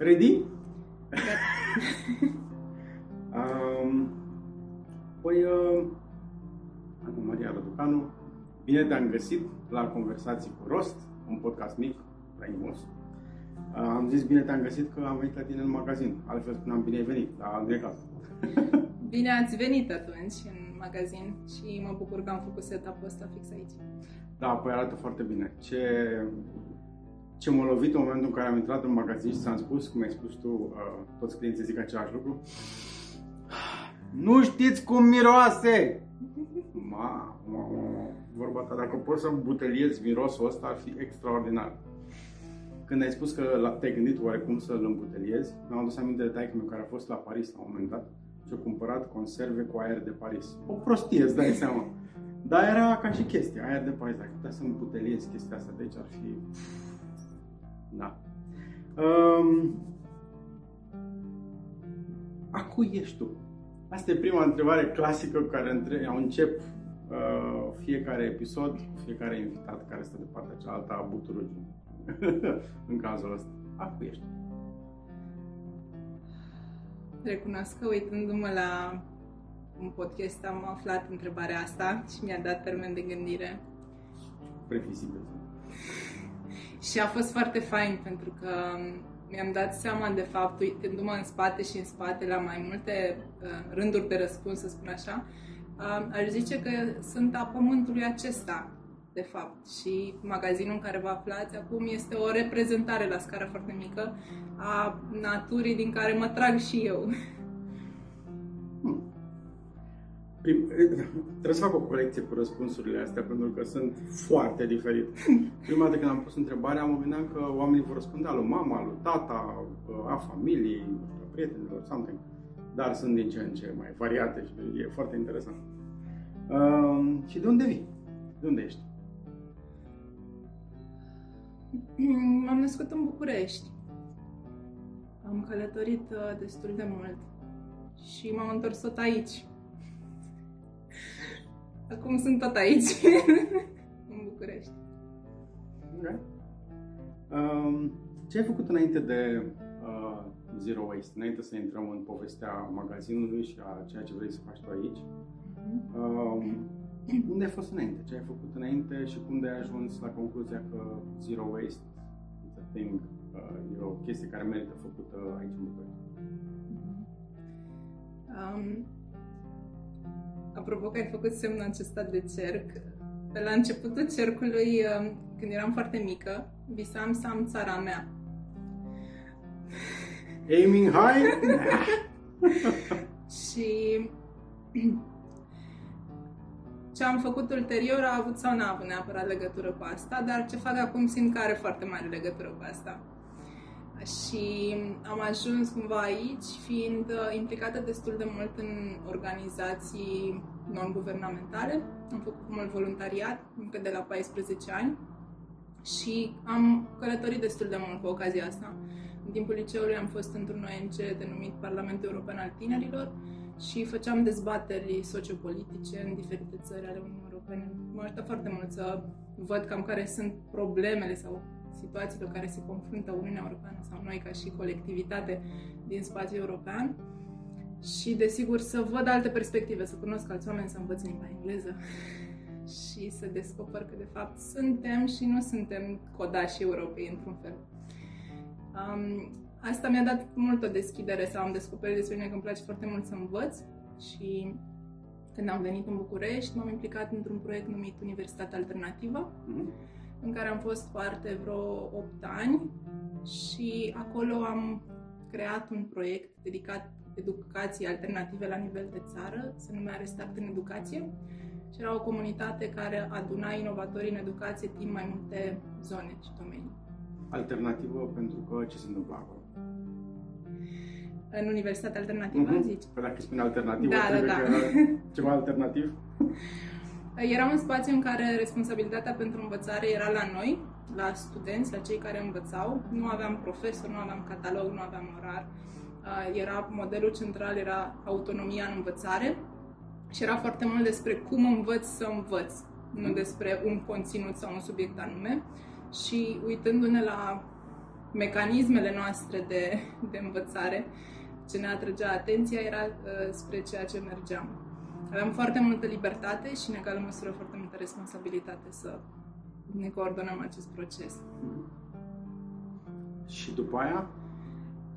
Ready? um, păi, uh, Ana Maria Răducanu, bine te-am găsit la Conversații cu Rost, un podcast mic, frumos. Uh, am zis bine te-am găsit că am venit la tine în magazin, altfel spuneam bine ai venit, dar nu e cazul. Bine ați venit atunci în magazin și mă bucur că am făcut setup-ul ăsta fix aici. Da, păi arată foarte bine. Ce, ce m-a lovit în momentul în care am intrat în magazin și ți-am spus, cum ai spus tu, uh, toți clienții zic același lucru. Nu știți cum miroase! Ma, ma, ma, vorba ta, dacă poți să îmbuteliezi mirosul ăsta, ar fi extraordinar. Când ai spus că te-ai gândit oarecum să-l îmbuteliezi, mi-am adus aminte de taică meu care a fost la Paris la un moment dat și a cumpărat conserve cu aer de Paris. O prostie, îți dai seama. Dar era ca și chestia, aer de Paris. Dacă putea să îmbuteliezi chestia asta de aici, ar fi... Da. Um, a cui ești tu? Asta e prima întrebare clasică cu care între... încep uh, fiecare episod, fiecare invitat care stă de partea cealaltă a buturului. în cazul ăsta. A cui ești? Recunosc că uitându-mă la un podcast am aflat întrebarea asta și mi-a dat termen de gândire. Previzibil. Și a fost foarte fain pentru că mi-am dat seama de fapt, uitându-mă în spate și în spate la mai multe uh, rânduri de răspuns, să spun așa, uh, aș zice că sunt a pământului acesta, de fapt. Și magazinul în care vă aflați acum este o reprezentare la scară foarte mică a naturii din care mă trag și eu. Hmm. Prim, trebuie să fac o colecție cu răspunsurile astea pentru că sunt foarte diferite. Prima dată când am pus întrebarea, mă gândeam că oamenii vor răspunde lui mama, lui tata, a familiei, a prietenilor, something. Dar sunt din ce în ce mai variate și e foarte interesant. Uh, și de unde vii? De unde ești? M-am născut în București. Am călătorit uh, destul de mult și m-am întors tot aici. Acum sunt tot aici, în București. Okay. Um, ce ai făcut înainte de uh, Zero Waste, înainte să intrăm în povestea magazinului și a ceea ce vrei să faci tu aici? Uh-huh. Um, unde ai fost înainte? Ce ai făcut înainte și cum de ai ajuns la concluzia că Zero Waste is a thing, uh, e o chestie care merită făcută aici în București? Um, apropo că ai făcut semnul acesta de cerc, pe la începutul cercului, um, când eram foarte mică, visam să am țara mea. Aiming high? și ce am făcut ulterior a avut sau n-a avut neapărat legătură cu asta, dar ce fac acum simt că are foarte mare legătură cu asta. Și am ajuns cumva aici, fiind uh, implicată destul de mult în organizații non-guvernamentale. Am făcut mult voluntariat, încă de la 14 ani, și am călătorit destul de mult cu ocazia asta. În timpul liceului am fost într-un ONG denumit Parlamentul European al Tinerilor, și făceam dezbateri sociopolitice în diferite țări ale Uniunii Europene. Mă ajută foarte mult să văd cam care sunt problemele sau situațiile care se confruntă Uniunea Europeană sau noi ca și colectivitate din spațiul european și, desigur, să văd alte perspective, să cunosc alți oameni, să învăț limba engleză și să descoper că, de fapt, suntem și nu suntem codași Europei, într-un fel. Um, asta mi-a dat multă deschidere sau am descoperit despre mine că îmi place foarte mult să învăț și când am venit în București m-am implicat într-un proiect numit Universitatea Alternativă mm-hmm. În care am fost parte vreo 8 ani și acolo am creat un proiect dedicat educației alternative la nivel de țară, se numea Restart în Educație și era o comunitate care aduna inovatorii în educație din mai multe zone și domenii. Alternativă pentru că ce se întâmplă acolo? în Universitatea Alternativă, mm-hmm. zici? Păi dacă spune alternativă, da, da, da. că ceva alternativ? Era un spațiu în care responsabilitatea pentru învățare era la noi, la studenți, la cei care învățau. Nu aveam profesor, nu aveam catalog, nu aveam orar. Era modelul central, era autonomia în învățare și era foarte mult despre cum învăț să învăț, nu despre un conținut sau un subiect anume. Și uitându-ne la mecanismele noastre de, de învățare, ce ne atrăgea atenția era uh, spre ceea ce mergeam. Aveam foarte multă libertate și, în egală măsură, foarte multă responsabilitate să ne coordonăm acest proces. Și după aia?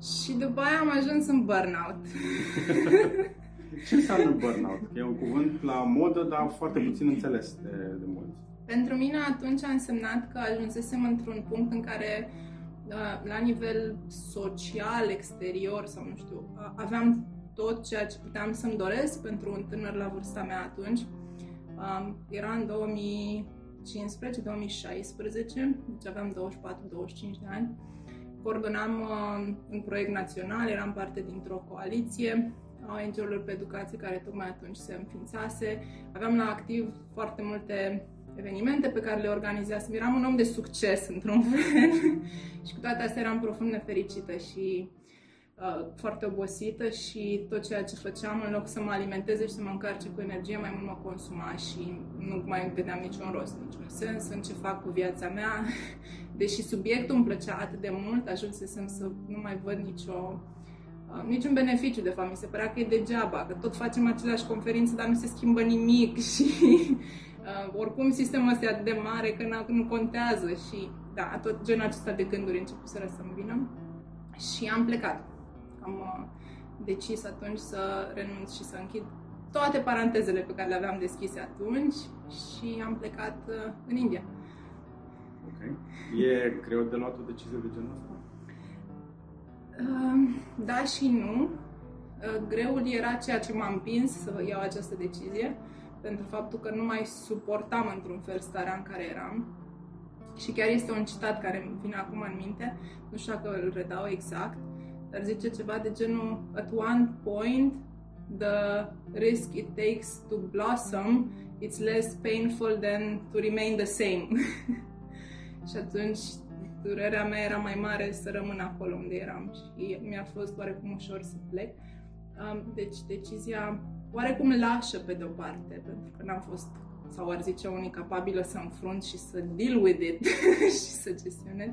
Și după aia am ajuns în burnout. Ce înseamnă burnout? E un cuvânt la modă, dar foarte puțin înțeles de, de mulți. Pentru mine atunci a însemnat că ajunsesem într-un punct în care la nivel social, exterior sau nu știu, aveam tot ceea ce puteam să-mi doresc pentru un tânăr la vârsta mea atunci. Era în 2015-2016, deci aveam 24-25 de ani. Coordonam un proiect național, eram parte dintr-o coaliție a ONG-urilor pe educație care tocmai atunci se înființase. Aveam la activ foarte multe evenimente pe care le organizasem. Eram un om de succes, într-un fel. și cu toate astea eram profund nefericită și uh, foarte obosită și tot ceea ce făceam, în loc să mă alimenteze și să mă încarce cu energie, mai mult mă consuma și nu mai vedeam niciun rost, niciun sens în ce fac cu viața mea. Deși subiectul îmi plăcea atât de mult, ajunsesem să nu mai văd nicio uh, niciun beneficiu, de fapt. Mi se părea că e degeaba, că tot facem aceleași conferințe, dar nu se schimbă nimic și Uh, oricum sistemul ăsta e atât de mare că nu contează și da, tot genul acesta de gânduri începuseră să-mi vină și am plecat. Am uh, decis atunci să renunț și să închid toate parantezele pe care le aveam deschise atunci și am plecat uh, în India. Ok. E greu de luat o decizie de genul ăsta? Uh, da și nu. Uh, greul era ceea ce m-a împins să iau această decizie pentru faptul că nu mai suportam într-un fel starea în care eram. Și chiar este un citat care îmi vine acum în minte, nu știu dacă îl redau exact, dar zice ceva de genul At one point, the risk it takes to blossom, it's less painful than to remain the same. și atunci durerea mea era mai mare să rămân acolo unde eram și mi-a fost oarecum ușor să plec. Deci decizia oarecum lașă pe de-o parte, pentru că n-am fost, sau ar zice unii, capabilă să înfrunt și să deal with it și să gestionez.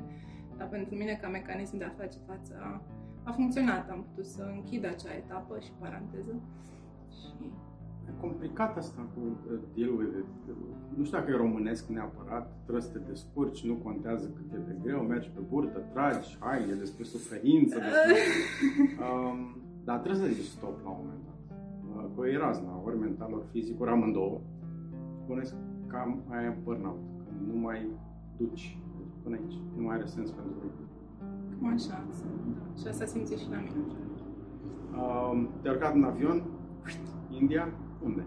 Dar pentru mine, ca mecanism de a face față, a, a funcționat. Am putut să închid acea etapă și paranteză. Și... E complicat asta cu uh, deal with it. Nu știu dacă e românesc neapărat, trebuie să te descurci, nu contează cât e de greu, mergi pe burtă, tragi, hai, e despre suferință, despre... um, dar trebuie să zici stop la un moment dat că e razna, ori mental, ori fizic, ori amândouă. Spuneți că aia e burnout, că nu mai duci până aici, nu mai are sens pentru voi. Cam așa, și asta simți și la mine. Uh, te-ai urcat în avion, India, unde?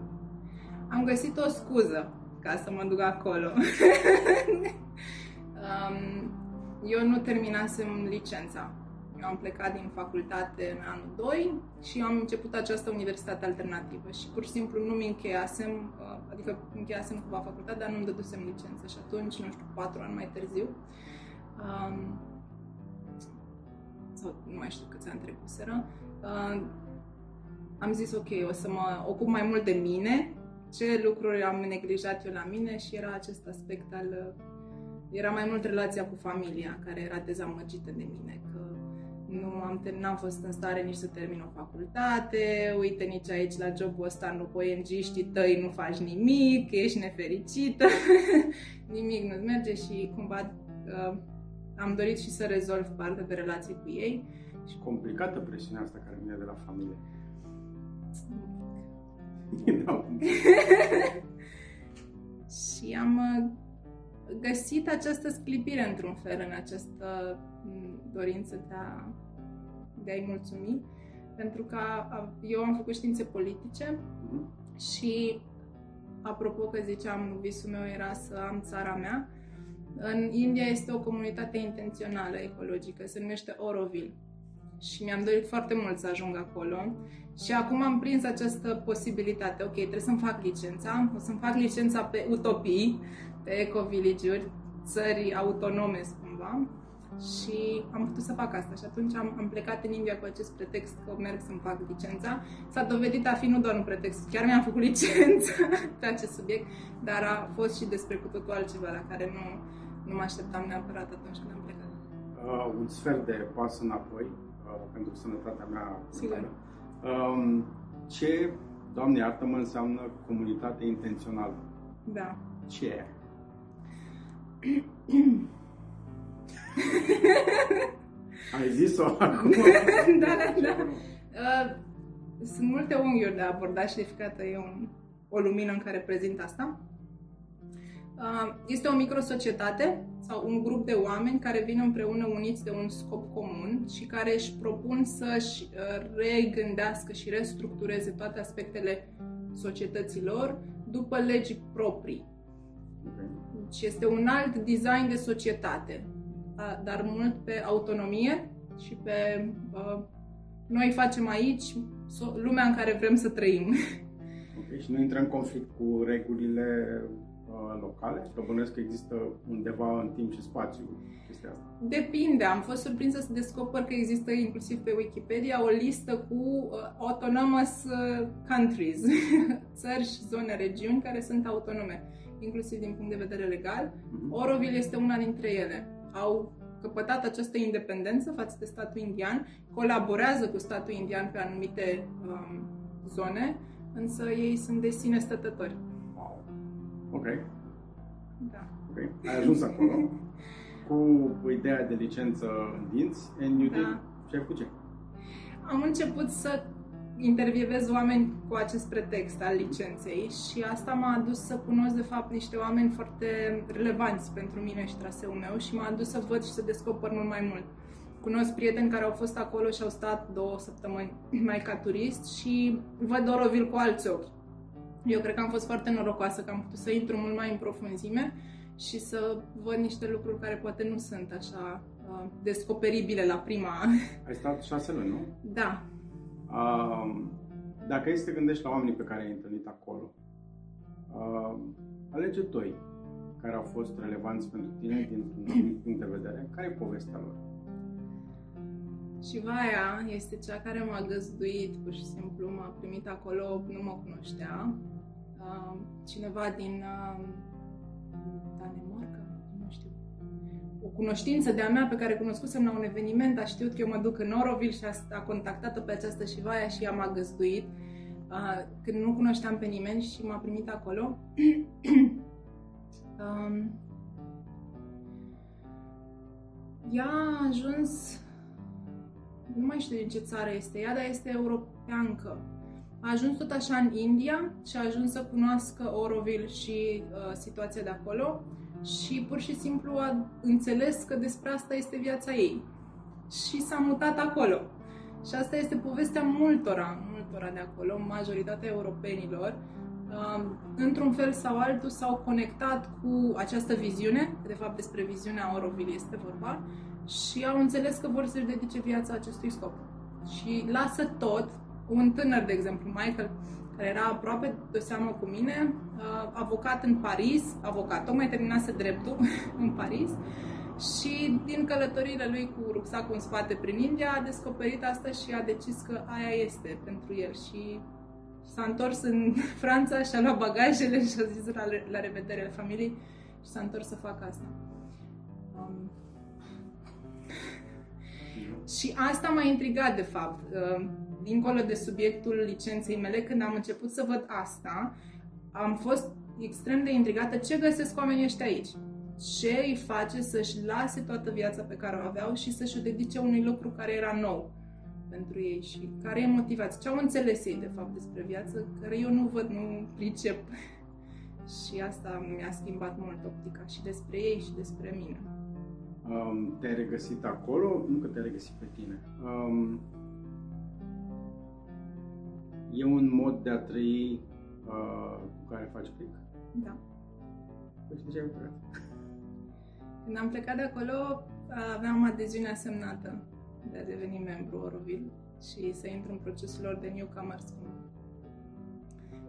Am găsit o scuză ca să mă duc acolo. um, eu nu terminasem licența eu am plecat din facultate în anul 2 și am început această universitate alternativă și pur și simplu nu mi încheiasem, uh, adică încheiasem cumva facultate, dar nu-mi dădusem licență și atunci, nu știu, patru ani mai târziu, um, sau nu mai știu câți ani trecuseră, uh, am zis ok, o să mă ocup mai mult de mine, ce lucruri am neglijat eu la mine și era acest aspect al era mai mult relația cu familia care era dezamăgită de mine, că nu am, n-am fost în stare nici să termin o facultate, uite nici aici la jobul ăsta nu cu ong tăi nu faci nimic, ești nefericită, nimic nu merge și cumva uh, am dorit și să rezolv partea de relație cu ei. Și complicată presiunea asta care vine de la familie. și am uh, găsit această sclipire într-un fel în această mm, dorință de a de a-i mulțumi, pentru că eu am făcut științe politice mm-hmm. și, apropo că ziceam, visul meu era să am țara mea, în India este o comunitate intențională ecologică, se numește Oroville. Și mi-am dorit foarte mult să ajung acolo. Și acum am prins această posibilitate. Ok, trebuie să-mi fac licența. O să-mi fac licența pe utopii, pe eco-village-uri, țări autonome, cumva și am putut să fac asta. Și atunci am, am plecat în India cu acest pretext că merg să-mi fac licența. S-a dovedit a fi nu doar un pretext, chiar mi-am făcut licență pe acest subiect, dar a fost și despre cu totul altceva la care nu, nu mă așteptam neapărat atunci când am plecat. uh, un sfert de pas înapoi uh, pentru sănătatea mea. Sigur. Um, ce, Doamne iartă-mă, înseamnă comunitate intențională? Da. Ce e? Ai zis-o acum? da, da, da. Uh, sunt multe unghiuri de abordat și de fiecare e un, o lumină în care prezint asta. Uh, este o microsocietate sau un grup de oameni care vin împreună uniți de un scop comun și care își propun să-și uh, regândească și restructureze toate aspectele societăților după legi proprii. Okay. Deci este un alt design de societate, dar mult pe autonomie și pe uh, noi facem aici lumea în care vrem să trăim. Ok, și nu intră în conflict cu regulile uh, locale? Că bănuiesc că există undeva în timp și spațiu chestia asta. Depinde. Am fost surprinsă să descoper că există inclusiv pe Wikipedia o listă cu uh, autonomous uh, countries, țări și zone, regiuni care sunt autonome, inclusiv din punct de vedere legal. Uh-huh. Oroville este una dintre ele. Au căpătat această independență față de statul indian, colaborează cu statul indian pe anumite um, zone, însă ei sunt de sine stătători. Wow. Ok. Da. Ok. Ai ajuns acolo cu ideea de licență în dinți and you da. did... Ce ai făcut ce? Am început să intervievez oameni cu acest pretext al licenței și asta m-a adus să cunosc de fapt niște oameni foarte relevanți pentru mine și traseul meu și m-a adus să văd și să descoper mult mai mult. Cunosc prieteni care au fost acolo și au stat două săptămâni mai ca turist și văd Oroville cu alți ochi. Eu cred că am fost foarte norocoasă că am putut să intru mult mai în profunzime și să văd niște lucruri care poate nu sunt așa uh, descoperibile la prima. Ai stat șase luni, nu? Da, dacă este să te gândești la oamenii pe care ai întâlnit acolo, alege doi care au fost relevanți pentru tine dintr-un anumit punct de vedere. Care e povestea lor? Și Vaia este cea care m-a găzduit, pur și simplu m-a primit acolo, nu mă cunoștea. Cineva din o cunoștință de-a mea pe care cunoscusem la un eveniment, a știut că eu mă duc în Oroville și a, a contactat-o pe această șivaia și ea m-a găzduit uh, când nu cunoșteam pe nimeni și m-a primit acolo. um, ea a ajuns, nu mai știu din ce țară este ea, dar este europeancă. A ajuns tot așa în India și a ajuns să cunoască Oroville și uh, situația de acolo și pur și simplu a înțeles că despre asta este viața ei. Și s-a mutat acolo. Și asta este povestea multora, multora de acolo, majoritatea europenilor. Într-un fel sau altul s-au conectat cu această viziune, de fapt despre viziunea Oroville este vorba, și au înțeles că vor să-și dedice viața acestui scop. Și lasă tot, un tânăr, de exemplu, Michael, care era aproape de seamă cu mine, uh, avocat în Paris, avocat, tocmai terminase dreptul în Paris și din călătoriile lui cu rucsacul în spate prin India a descoperit asta și a decis că aia este pentru el și s-a întors în Franța și a luat bagajele și a zis la, la revedere la familie și s-a întors să facă asta. Um, și asta m-a intrigat, de fapt. Uh, dincolo de subiectul licenței mele, când am început să văd asta, am fost extrem de intrigată ce găsesc oamenii ăștia aici. Ce îi face să-și lase toată viața pe care o aveau și să-și o dedice unui lucru care era nou pentru ei și care e motivație. Ce au înțeles ei, de fapt, despre viață, care eu nu văd, nu pricep. și asta mi-a schimbat mult optica și despre ei și despre mine. Um, te-ai regăsit acolo? Nu că te-ai regăsit pe tine. Um, E un mod de a trăi uh, cu care faci click? Da. Păi și de ce ai plecat? Când am plecat de acolo, aveam adeziunea semnată de a deveni membru Oroville și să intru în procesul lor de newcomers.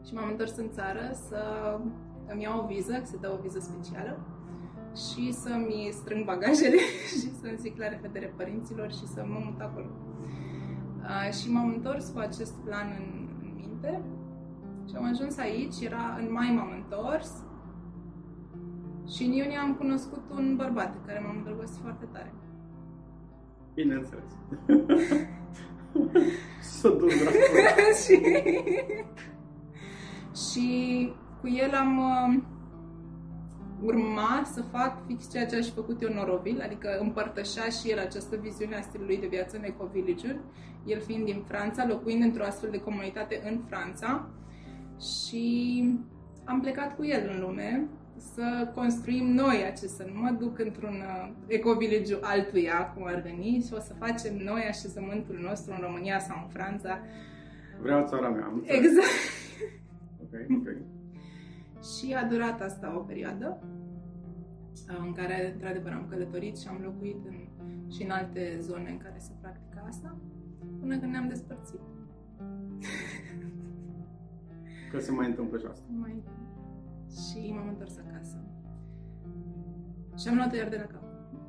Și m-am întors în țară să îmi iau o viză, că se dă o viză specială, și să-mi strâng bagajele și să-mi zic la revedere părinților și să mă mut acolo. Uh, și m-am întors cu acest plan în înainte și am ajuns aici, era în mai m-am întors și în iunie am cunoscut un bărbat care m-am îndrăgostit foarte tare. Bineînțeles. Să duc și, și cu el am uh, urma să fac fix ceea ce aș făcut eu în Oroville, adică împărtășea și el această viziune a stilului de viață în eco el fiind din Franța, locuind într-o astfel de comunitate în Franța și am plecat cu el în lume să construim noi acest, să nu mă duc într-un uh, ecovilegiu altuia, cum ar veni, și o să facem noi așezământul nostru în România sau în Franța. Vreau țara mea, am Exact. Ok, ok. și a durat asta o perioadă uh, în care, într-adevăr, am călătorit și am locuit în, și în alte zone în care se practica asta, până când ne-am despărțit. Că se mai întâmplă și asta. Mai... Și m-am întors acasă. Și am luat-o iar de la cap,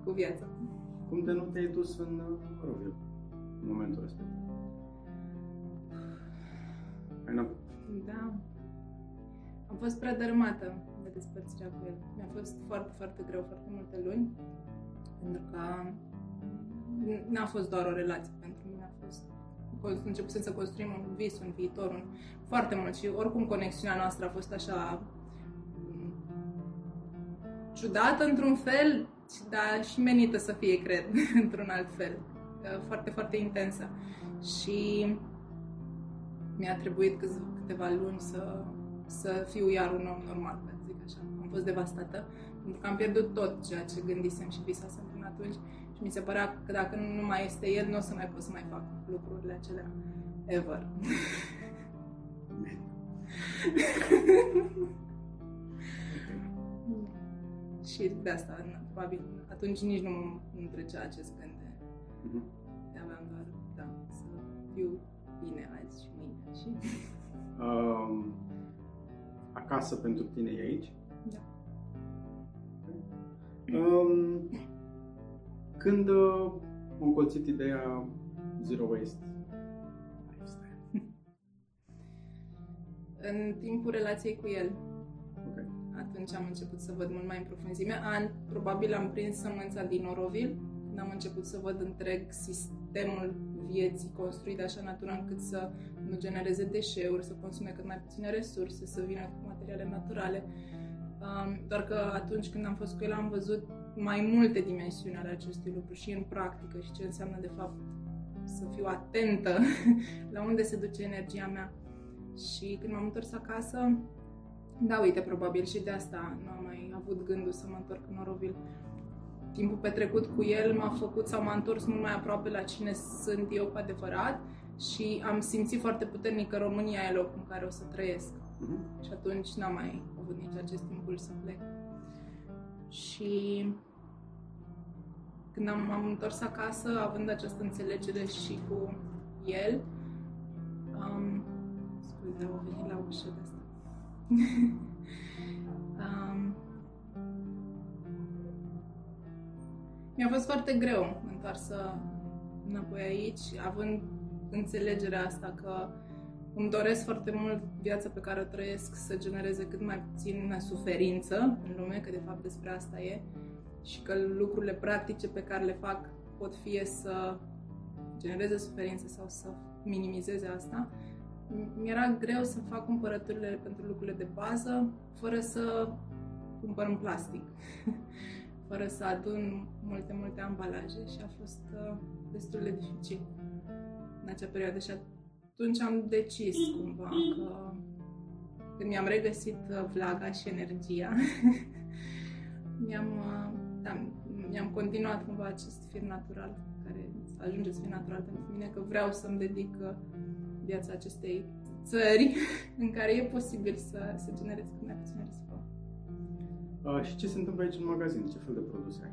cu viața. Cum de nu te-ai dus în Roville în momentul respectiv? Ai n Da. Am fost prea dărâmată de despărțirea cu el. Mi-a fost foarte, foarte greu, foarte multe luni, pentru că n-a fost doar o relație pentru mine, a fost începusem să construim un vis, un viitor, un, foarte mult și oricum conexiunea noastră a fost așa mm, ciudată într-un fel, dar și menită să fie, cred, într-un alt fel. Foarte, foarte intensă. Și mi-a trebuit câteva luni să, să fiu iar un om normal, să zic așa. Am fost devastată, pentru că am pierdut tot ceea ce gândisem și visasem până atunci și mi se părea că dacă nu mai este el, nu o să mai pot să mai fac lucrurile acelea ever. și de asta, probabil, atunci nici nu mă trecea acest gând de... Uh-huh. Aveam doar, da, să fiu bine azi și mâine și... Um, acasă pentru tine e aici? Da. Um, când uh, am încolțit ideea Zero Waste În timpul relației cu el. Okay. Atunci am început să văd mult mai în profunzime. An, probabil am prins sămânța din Oroville, când am început să văd întreg sistemul vieții construit de așa natură încât să nu genereze deșeuri, să consume cât mai puține resurse, să vină cu materiale naturale. Um, doar că atunci când am fost cu el am văzut mai multe dimensiuni ale acestui lucru și în practică și ce înseamnă de fapt să fiu atentă la unde se duce energia mea. Și când m-am întors acasă, da, uite, probabil și de asta nu am mai avut gândul să mă întorc în Oroville. Timpul petrecut cu el m-a făcut sau m-a întors mult mai aproape la cine sunt eu cu adevărat și am simțit foarte puternic că România e locul în care o să trăiesc. Mm-hmm. Și atunci n-am mai avut nici acest impuls să plec. Și când am, am întors acasă, având această înțelegere și cu el, um, scuze, au venit la ușă de asta. mi-a fost foarte greu întoarsă înapoi aici, având înțelegerea asta că îmi doresc foarte mult viața pe care o trăiesc să genereze cât mai puțin suferință în lume, că de fapt despre asta e și că lucrurile practice pe care le fac pot fie să genereze suferință sau să minimizeze asta, mi-era greu să fac cumpărăturile pentru lucrurile de bază fără să cumpăr în plastic, fără să adun multe, multe ambalaje și a fost uh, destul de dificil în acea perioadă și atunci am decis cumva că când mi-am regăsit uh, vlaga și energia, mi-am uh, da, mi-am continuat cumva acest fir natural, care ajunge să fie natural pentru mine, că vreau să-mi dedic uh, viața acestei țări în care e posibil să, să generez cât mai puțin risipă. Uh, și ce se întâmplă aici în magazin? Ce fel de produse ai?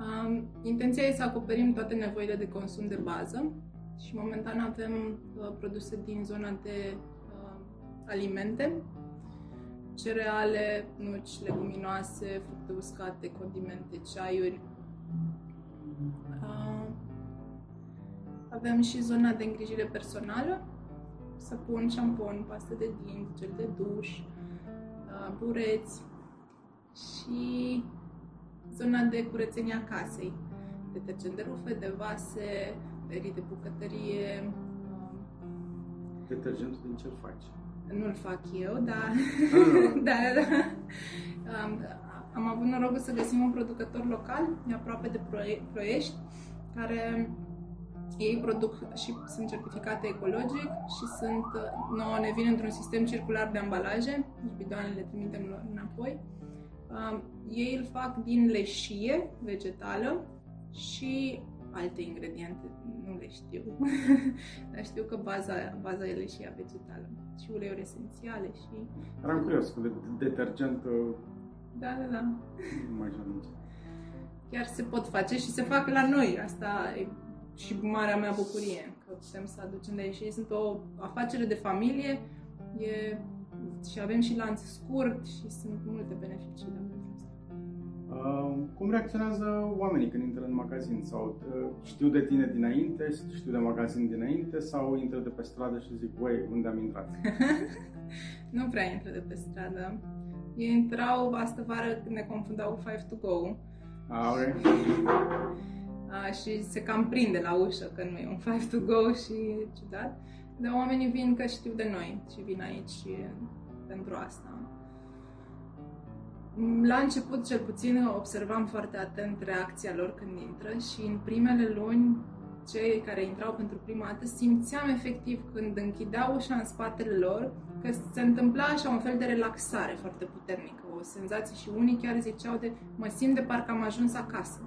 Um, intenția e să acoperim toate nevoile de consum de bază și momentan avem uh, produse din zona de uh, alimente, cereale, nuci, leguminoase, fructe uscate, condimente, ceaiuri. Uh, avem și zona de îngrijire personală, săpun, șampon, pastă de dinți, gel de duș, uh, bureți și zona de curățenie a casei, detergent de rufe, de vase, perii de bucătărie. Um, Detergentul din ce faci? Nu-l fac eu, dar... Ah. da, da, da. Um, am avut norocul să găsim un producător local, e aproape de Ploie- Ploiești, care ei produc și sunt certificate ecologic și sunt, nouă ne vin într-un sistem circular de ambalaje, deci bidoanele le trimitem lor înapoi. Um, ei îl fac din leșie vegetală și alte ingrediente, nu le știu, dar știu că baza, baza e leșia vegetală și uleiuri esențiale și... Eram curios, cu de- detergent uh, Da, da, da. nu mai știu nici. chiar se pot face și se fac la noi. Asta e și marea mea bucurie, că putem să aducem de aici. Și ei sunt o afacere de familie e, și avem și lanț scurt și sunt multe beneficii de pentru asta. Uh, cum reacționează oamenii când intră în magazin? Sau uh, știu de tine dinainte, știu de magazin dinainte sau intră de pe stradă și zic, băi, unde am intrat? nu prea intră de pe stradă. Ei intrau astă vară când ne confundau cu Five to Go Ah, ok. A, și se cam prinde la ușă că nu e un Five to Go și e ciudat. Dar oamenii vin că știu de noi și vin aici și pentru asta. La început, cel puțin, observam foarte atent reacția lor când intră și în primele luni, cei care intrau pentru prima dată, simțeam efectiv când închideau ușa în spatele lor că se întâmpla așa un fel de relaxare foarte puternică, o senzație și unii chiar ziceau de mă simt de parcă am ajuns acasă.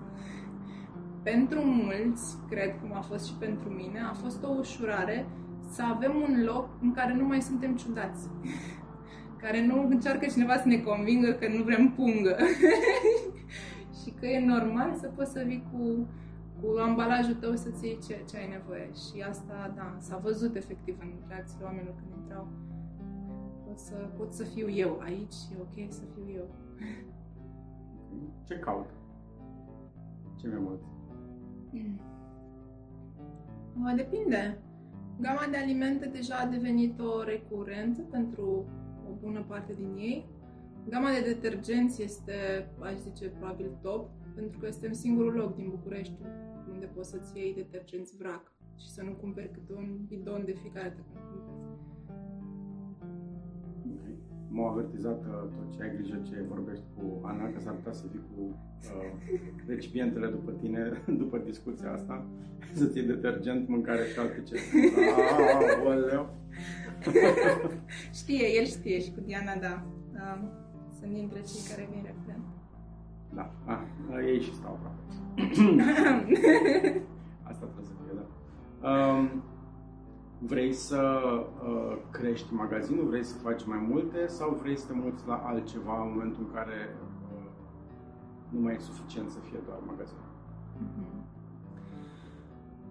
Pentru mulți, cred cum a fost și pentru mine, a fost o ușurare să avem un loc în care nu mai suntem ciudați care nu încearcă cineva să ne convingă că nu vrem pungă. și că e normal să poți să vii cu, cu ambalajul tău să-ți iei ce, ce ai nevoie. Și asta, da, s-a văzut efectiv în reacțiile oamenilor când intrau. Pot să, pot să fiu eu aici, e ok să fiu eu. Ce caută? Ce mi-am mult? Mm. Depinde. Gama de alimente deja a devenit o recurență pentru o bună parte din ei. Gama de detergenți este, aș zice, probabil top, pentru că este în singurul loc din București unde poți să-ți iei detergenți vrac și să nu cumperi câte un bidon de fiecare dată când cumperi. Ok. M-au avertizat uh, tot ce ai grijă ce vorbești cu Ana, că s-ar putea să vii cu uh, recipientele după tine, după discuția asta, să-ți iei detergent, mâncare și alte chestii. Aoleu! Știe, el știe și cu Diana, da. da. Sunt dintre cei care vin recurent. Da, ah, ei și stau aproape. Asta trebuie să fie, da. Um, vrei să uh, crești magazinul, vrei să faci mai multe sau vrei să te muți la altceva în momentul în care uh, nu mai e suficient să fie doar magazin? Mhm.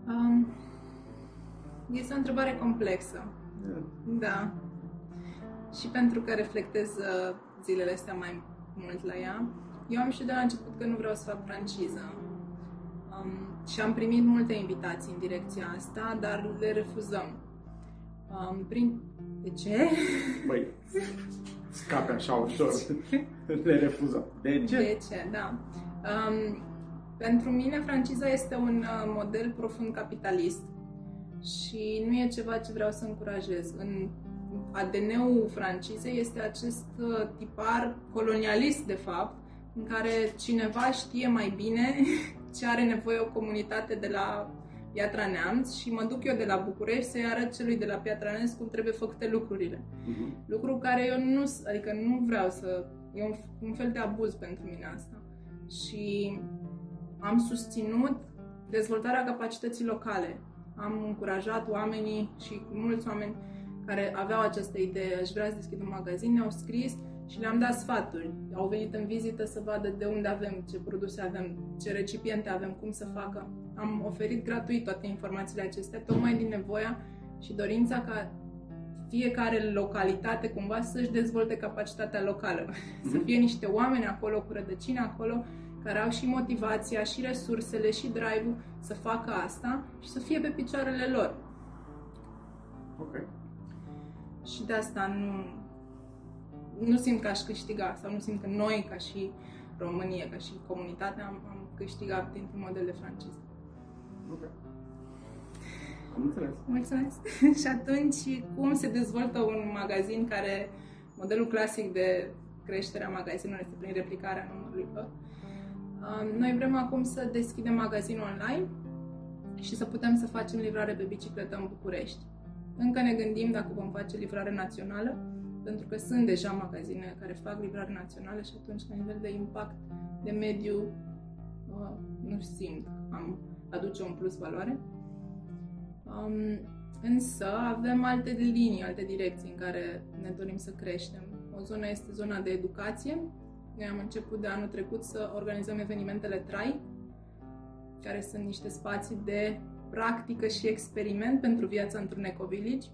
Um, este o întrebare complexă. Da. Și pentru că reflectez uh, zilele astea mai mult la ea, eu am și de la început că nu vreau să fac franciză. Um, și am primit multe invitații în direcția asta, dar le refuzăm. Um, prin... De ce? Băi, scape așa ușor, le refuzăm. De ce? De ce, da. Um, pentru mine, franciza este un uh, model profund capitalist și nu e ceva ce vreau să încurajez. În ADN-ul francizei este acest uh, tipar colonialist, de fapt, în care cineva știe mai bine ce are nevoie o comunitate de la Piatra Neamț și mă duc eu de la București să-i arăt celui de la Piatra Neamț cum trebuie făcute lucrurile. Mhm. Lucru care eu nu, adică nu vreau să, e un, un fel de abuz pentru mine asta. Și am susținut dezvoltarea capacității locale. Am încurajat oamenii și mulți oameni care aveau această idee, aș vrea să deschid un magazin, ne-au scris și le-am dat sfaturi. Au venit în vizită să vadă de unde avem, ce produse avem, ce recipiente avem, cum să facă. Am oferit gratuit toate informațiile acestea, tocmai din nevoia și dorința ca fiecare localitate cumva să-și dezvolte capacitatea locală. Să fie niște oameni acolo cu rădăcini acolo care au și motivația, și resursele, și drive-ul să facă asta și să fie pe picioarele lor. Ok. Și de asta nu, nu simt că aș câștiga sau nu simt că noi ca și România, ca și comunitate, am, am câștigat dintr-un model de franciză. Ok. Am înțeles. Mulțumesc! și atunci, cum se dezvoltă un magazin care, modelul clasic de creșterea magazinului este prin replicarea numărului P. Noi vrem acum să deschidem magazinul online și să putem să facem livrare pe bicicletă în București. Încă ne gândim dacă vom face livrare națională, pentru că sunt deja magazine care fac livrare națională și atunci, la nivel de impact de mediu, uh, nu simt am aduce un plus valoare. Um, însă avem alte linii, alte direcții în care ne dorim să creștem. O zonă este zona de educație. Noi am început de anul trecut să organizăm evenimentele TRAI, care sunt niște spații de practică și experiment pentru viața într-un eco-village.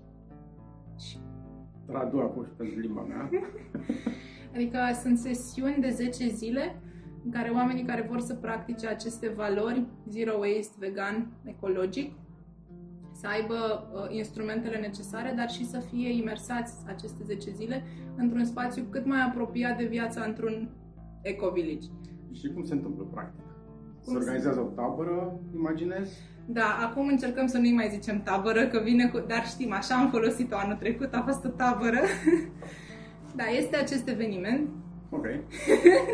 Și... Tradu acum și pentru limba mea. adică sunt sesiuni de 10 zile în care oamenii care vor să practice aceste valori, zero waste, vegan, ecologic, să aibă uh, instrumentele necesare, dar și să fie imersați aceste 10 zile într-un spațiu cât mai apropiat de viața într-un eco-village. Și cum se întâmplă practic? Cum se organizează o tabără, imaginez? Da, acum încercăm să nu-i mai zicem tabără, că vine cu... Dar știm, așa am folosit-o anul trecut, a fost o tabără. da, este acest eveniment. Ok.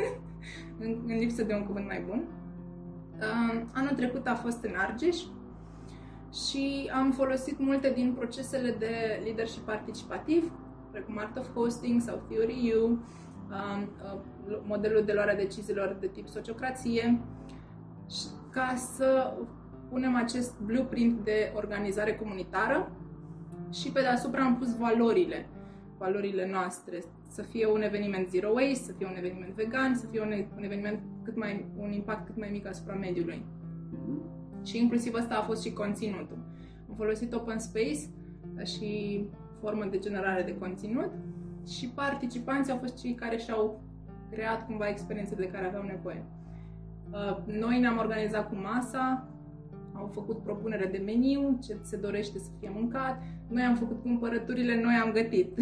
în, în lipsă de un cuvânt mai bun. Uh, anul trecut a fost în Argeș și am folosit multe din procesele de leadership participativ, precum Art of Hosting sau Theory U, uh, uh, modelul de luare a deciziilor de tip sociocrație, ca să punem acest blueprint de organizare comunitară și pe deasupra am pus valorile, valorile noastre, să fie un eveniment zero waste, să fie un eveniment vegan, să fie un, un eveniment cât mai, un impact cât mai mic asupra mediului. Mm-hmm. Și inclusiv asta a fost și conținutul. Am folosit open space ca și formă de generare de conținut și participanții au fost cei care și-au creat cumva experiențele de care aveau nevoie. Uh, noi ne-am organizat cu masa, au făcut propunere de meniu, ce se dorește să fie mâncat, noi am făcut cumpărăturile, noi am gătit.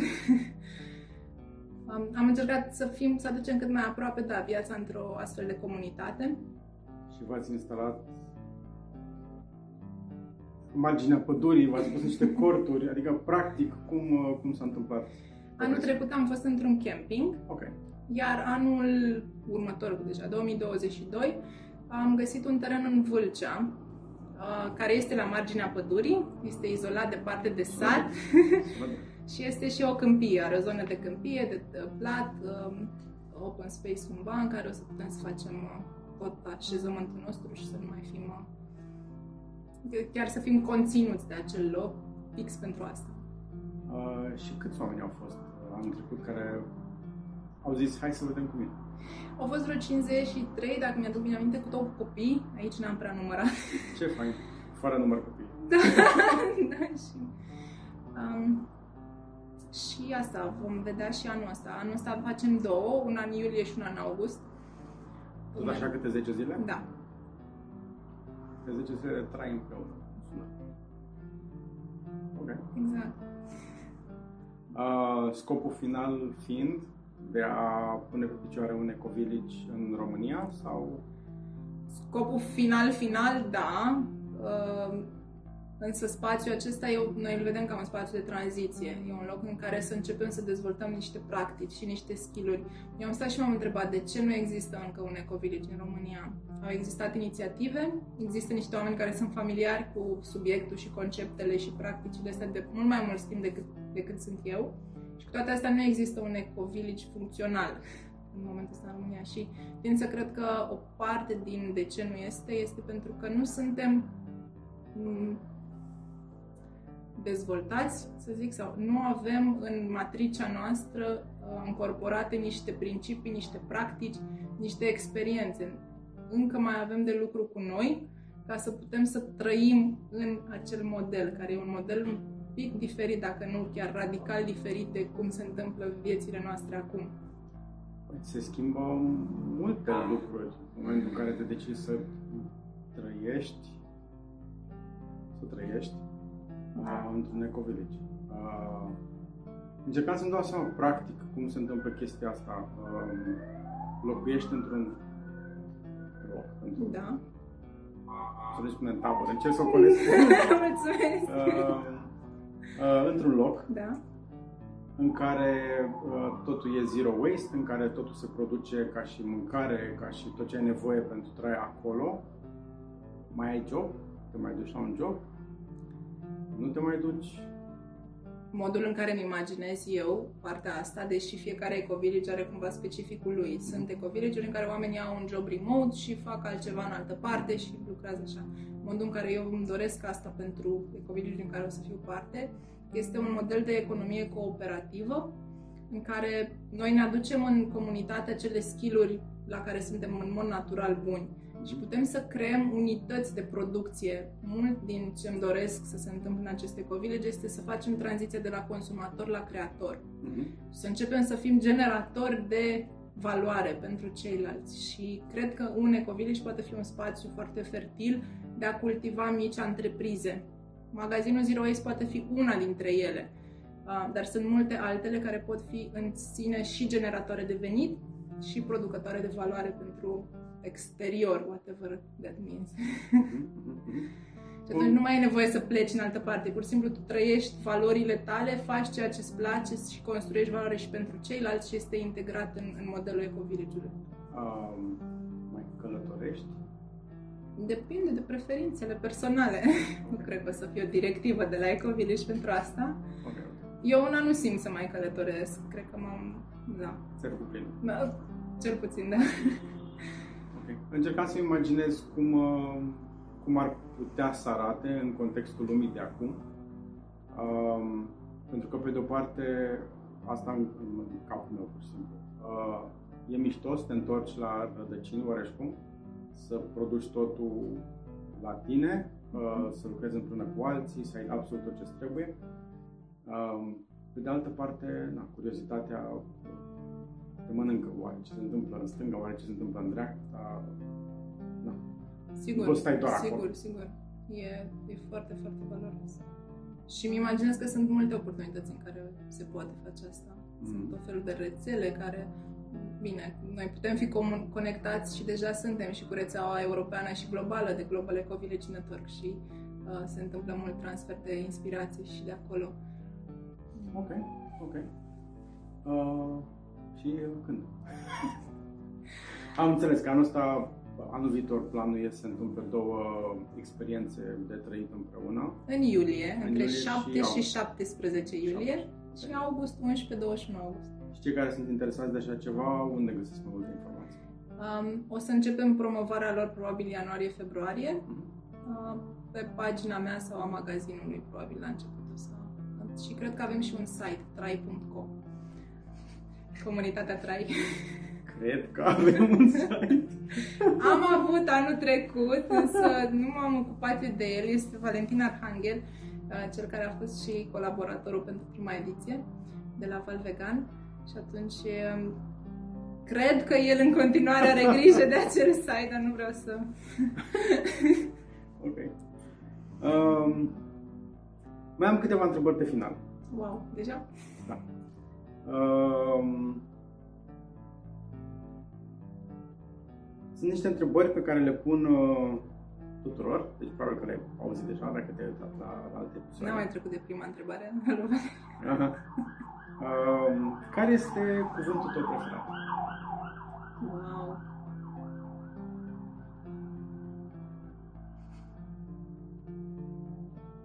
am, am încercat să fim, să aducem cât mai aproape, da, viața într-o astfel de comunitate. Și v-ați instalat marginea pădurii, v-ați pus niște corturi, adică practic cum, cum s-a întâmplat? Anul trecut am fost într-un camping. Ok. Iar anul următor, deja 2022, am găsit un teren în Vâlcea, Uh, care este la marginea pădurii, este izolat de parte de sat și este și o câmpie, are o zonă de câmpie, de plat, um, open space cumva, în care o să putem să facem uh, tot așezământul nostru și să nu mai fim uh, chiar să fim conținuți de acel loc fix pentru asta. Uh, și câți oameni au fost anul trecut care au zis hai să vedem cum e? Au fost vreo 53, dacă mi-aduc bine aminte, cu două copii. Aici n-am prea numărat. Ce fain, fără număr copii. da, da, și... Um, și asta vom vedea și anul ăsta. Anul ăsta facem două, una în iulie și una în august. Tot așa câte 10 zile? Da. Pe 10 zile trai împreună. Ok. Exact. Uh, scopul final fiind de a pune pe picioare un ecovillage în România sau? Scopul final, final, da. Uh, însă spațiul acesta, eu, noi îl vedem ca un spațiu de tranziție. E un loc în care să începem să dezvoltăm niște practici și niște skill-uri. Eu am stat și m-am întrebat de ce nu există încă un ecovillage în România. Au existat inițiative, există niște oameni care sunt familiari cu subiectul și conceptele și practicile astea de mult mai mult timp decât, decât sunt eu și cu toate astea nu există un eco-village funcțional în momentul ăsta în România și tind să cred că o parte din de ce nu este, este pentru că nu suntem mm, dezvoltați, să zic, sau nu avem în matricea noastră uh, încorporate niște principii, niște practici, niște experiențe. Încă mai avem de lucru cu noi ca să putem să trăim în acel model, care e un model pic diferit, dacă nu chiar radical diferit de cum se întâmplă viețile noastre acum. Păi, se schimbă multe lucruri în momentul în care te decizi să trăiești, să trăiești da. într-un eco-village. Uh, încercam să-mi dau seama practic cum se întâmplă chestia asta. Uh, locuiești într-un loc, într-un, Da. să nu spunem tabără, încerc să o colesc, Mulțumesc. uh, uh, într-un loc Da. în care uh, totul e zero waste, în care totul se produce ca și mâncare, ca și tot ce ai nevoie pentru trai acolo, mai ai job, te mai duci la un job, nu te mai duci, modul în care îmi imaginez eu partea asta, deși fiecare ecovillage are cumva specificul lui. Sunt ecovillage în care oamenii au un job remote și fac altceva în altă parte și lucrează așa. Modul în care eu îmi doresc asta pentru ecovillage în care o să fiu parte este un model de economie cooperativă în care noi ne aducem în comunitate acele skill-uri la care suntem în mod natural buni și putem să creăm unități de producție. Mult din ce îmi doresc să se întâmple în aceste covillage este să facem tranziția de la consumator la creator. Mhm. Și să începem să fim generatori de valoare pentru ceilalți. Și cred că un ecovillage poate fi un spațiu foarte fertil de a cultiva mici întreprize. Magazinul Zero Waste poate fi una dintre ele, Ah, dar sunt multe altele care pot fi în sine și generatoare de venit și producătoare de valoare pentru exterior, whatever that means. Mhm, mhm, mhm. Și atunci nu mai ai nevoie să pleci în altă parte, pur și simplu tu trăiești valorile tale, faci ceea ce îți place și construiești valoare și pentru ceilalți și este integrat în, în modelul ecovillage-ului. Um, mai călătorești? Depinde de preferințele personale. nu cred că o să fie o directivă de la ecovillage pentru asta. Ok, ok. Eu una nu simt să mai călătoresc. Cred că m-am... Da. Țări cu plin. da. Cel puțin, da. Ok. Încercam să imaginez cum, uh, cum ar putea să arate în contextul lumii de acum. Um, pentru că, pe de-o parte, asta în, în capul meu, pur și simplu. Uh, e mișto să te întorci la rădăcini, oareșcum, să produci totul la tine, uh, să lucrezi împreună cu alții, să ai absolut tot ce trebuie. Um, pe de altă parte, na, curiozitatea te mănâncă oare ce se întâmplă în stânga, oare ce se întâmplă în dreapta. Na. Sigur, poți stai doar sigur, acolo. sigur. E, e foarte, foarte valoros. Și îmi imaginez că sunt multe oportunități în care se poate face asta. Sunt Mm. tot felul de rețele care, bine, noi putem fi comun- conectați și deja suntem și cu rețeaua europeană și globală de Global Eco Village Network și uh, se întâmplă mult transfer de inspirație și de acolo. Ok, ok. Uh, și uh, când? Am înțeles că anul ăsta, anul viitor, planul e să se întâmple două experiențe de trăit împreună. În iulie, În între iulie și 7 și, august. 17 iulie și august 11-21 august. Și cei care sunt interesați de așa ceva, unde găsesc mai multe informații? Um, o să începem promovarea lor probabil ianuarie-februarie Mhm. uh, pe pagina mea sau a magazinului probabil la începutul sau și cred că avem și un site trai.co Comunitatea Trai. Cred că avem un site. Am avut anul trecut, însă nu m-am ocupat eu de el. Este Valentin Arhangel, uh, cel care a fost și colaboratorul pentru prima ediție de la Val Vegan. Și atunci um, cred că el în continuare are grijă de acel site, dar nu vreau să... Ok. Um, mai am câteva întrebări pe final. Wow, deja? Da. Um, sunt niște întrebări pe care le pun uh, tuturor, deci probabil că le-ai auzit deja dacă te-ai uitat la, la alte episoade. N-am mai trecut de prima întrebare. Aha. Um, care este cuvântul tău preferat? wow.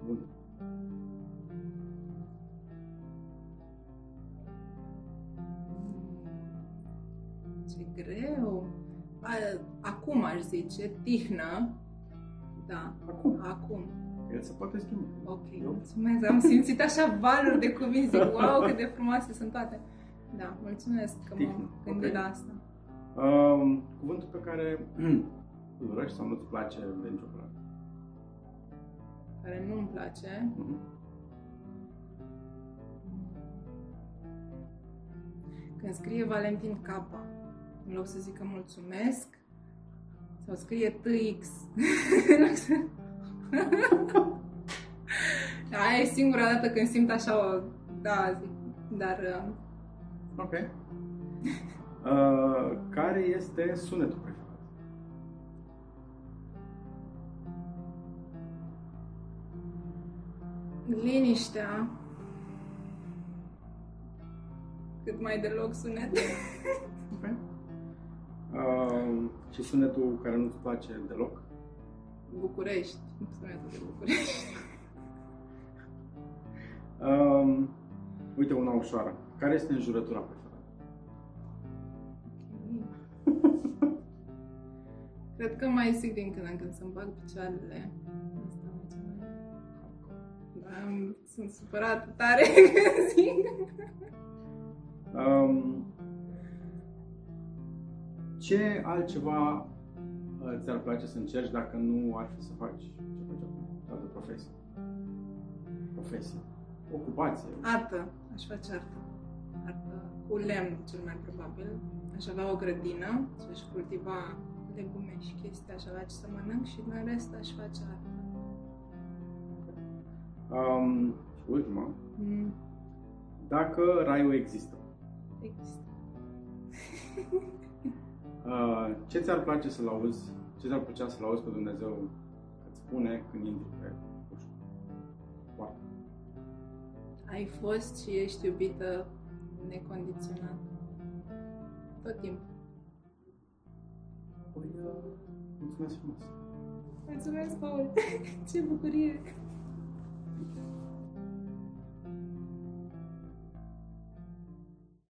Bun. Ce greu. A, acum aș zice, tihnă. Da, Acum. acum. El se poate schimba. Ok, Eu? mulțumesc. Am simțit așa valuri de cuvinte. Zic, wow, cât de frumoase sunt toate. Da, mulțumesc că Tihnă, m-am gândit ok. la asta. Um, cuvântul pe care îl urăști sau nu-ți place de nicio până. Care nu-mi place. Mhm. Când scrie Valentin Capa, în loc să zică mulțumesc, sau scrie TX. Aia e singura dată când simt așa o... Da, zic. Dar... uh, Ok. Uh, care este sunetul preferat? Liniștea. Cât mai deloc sunet. Ok. Uh, și sunetul care nu-ți place deloc? București. Sunetul de București. Um, uite una ușoară. Care este înjurătura preferată? Cred că mai zic din când în când să-mi bag picioarele. Asta merge mai... Da, am- sunt supărată tare când zic. Um, ce altceva uh, ți-ar place să încerci dacă nu ar fi să faci ce faci acum? Altă profesie. Profesie. Ocupație. Artă. Aș face artă. Artă cu lemn, cel mai probabil. Aș avea o grădină și aș cultiva legume și chestii, aș avea ce să mănânc și în rest aș face artă. Um, și ultima. Mm. Dacă raiul există, Există. uh, ce ți-ar place să-l auzi? Ce ți-ar plăcea să-l auzi pe Dumnezeu că îți spune când intri pe ușă? Poartă. Ai fost și ești iubită necondiționat. Tot timpul. Păi, uh, mulțumesc frumos! Mulțumesc, Paul! Ce bucurie!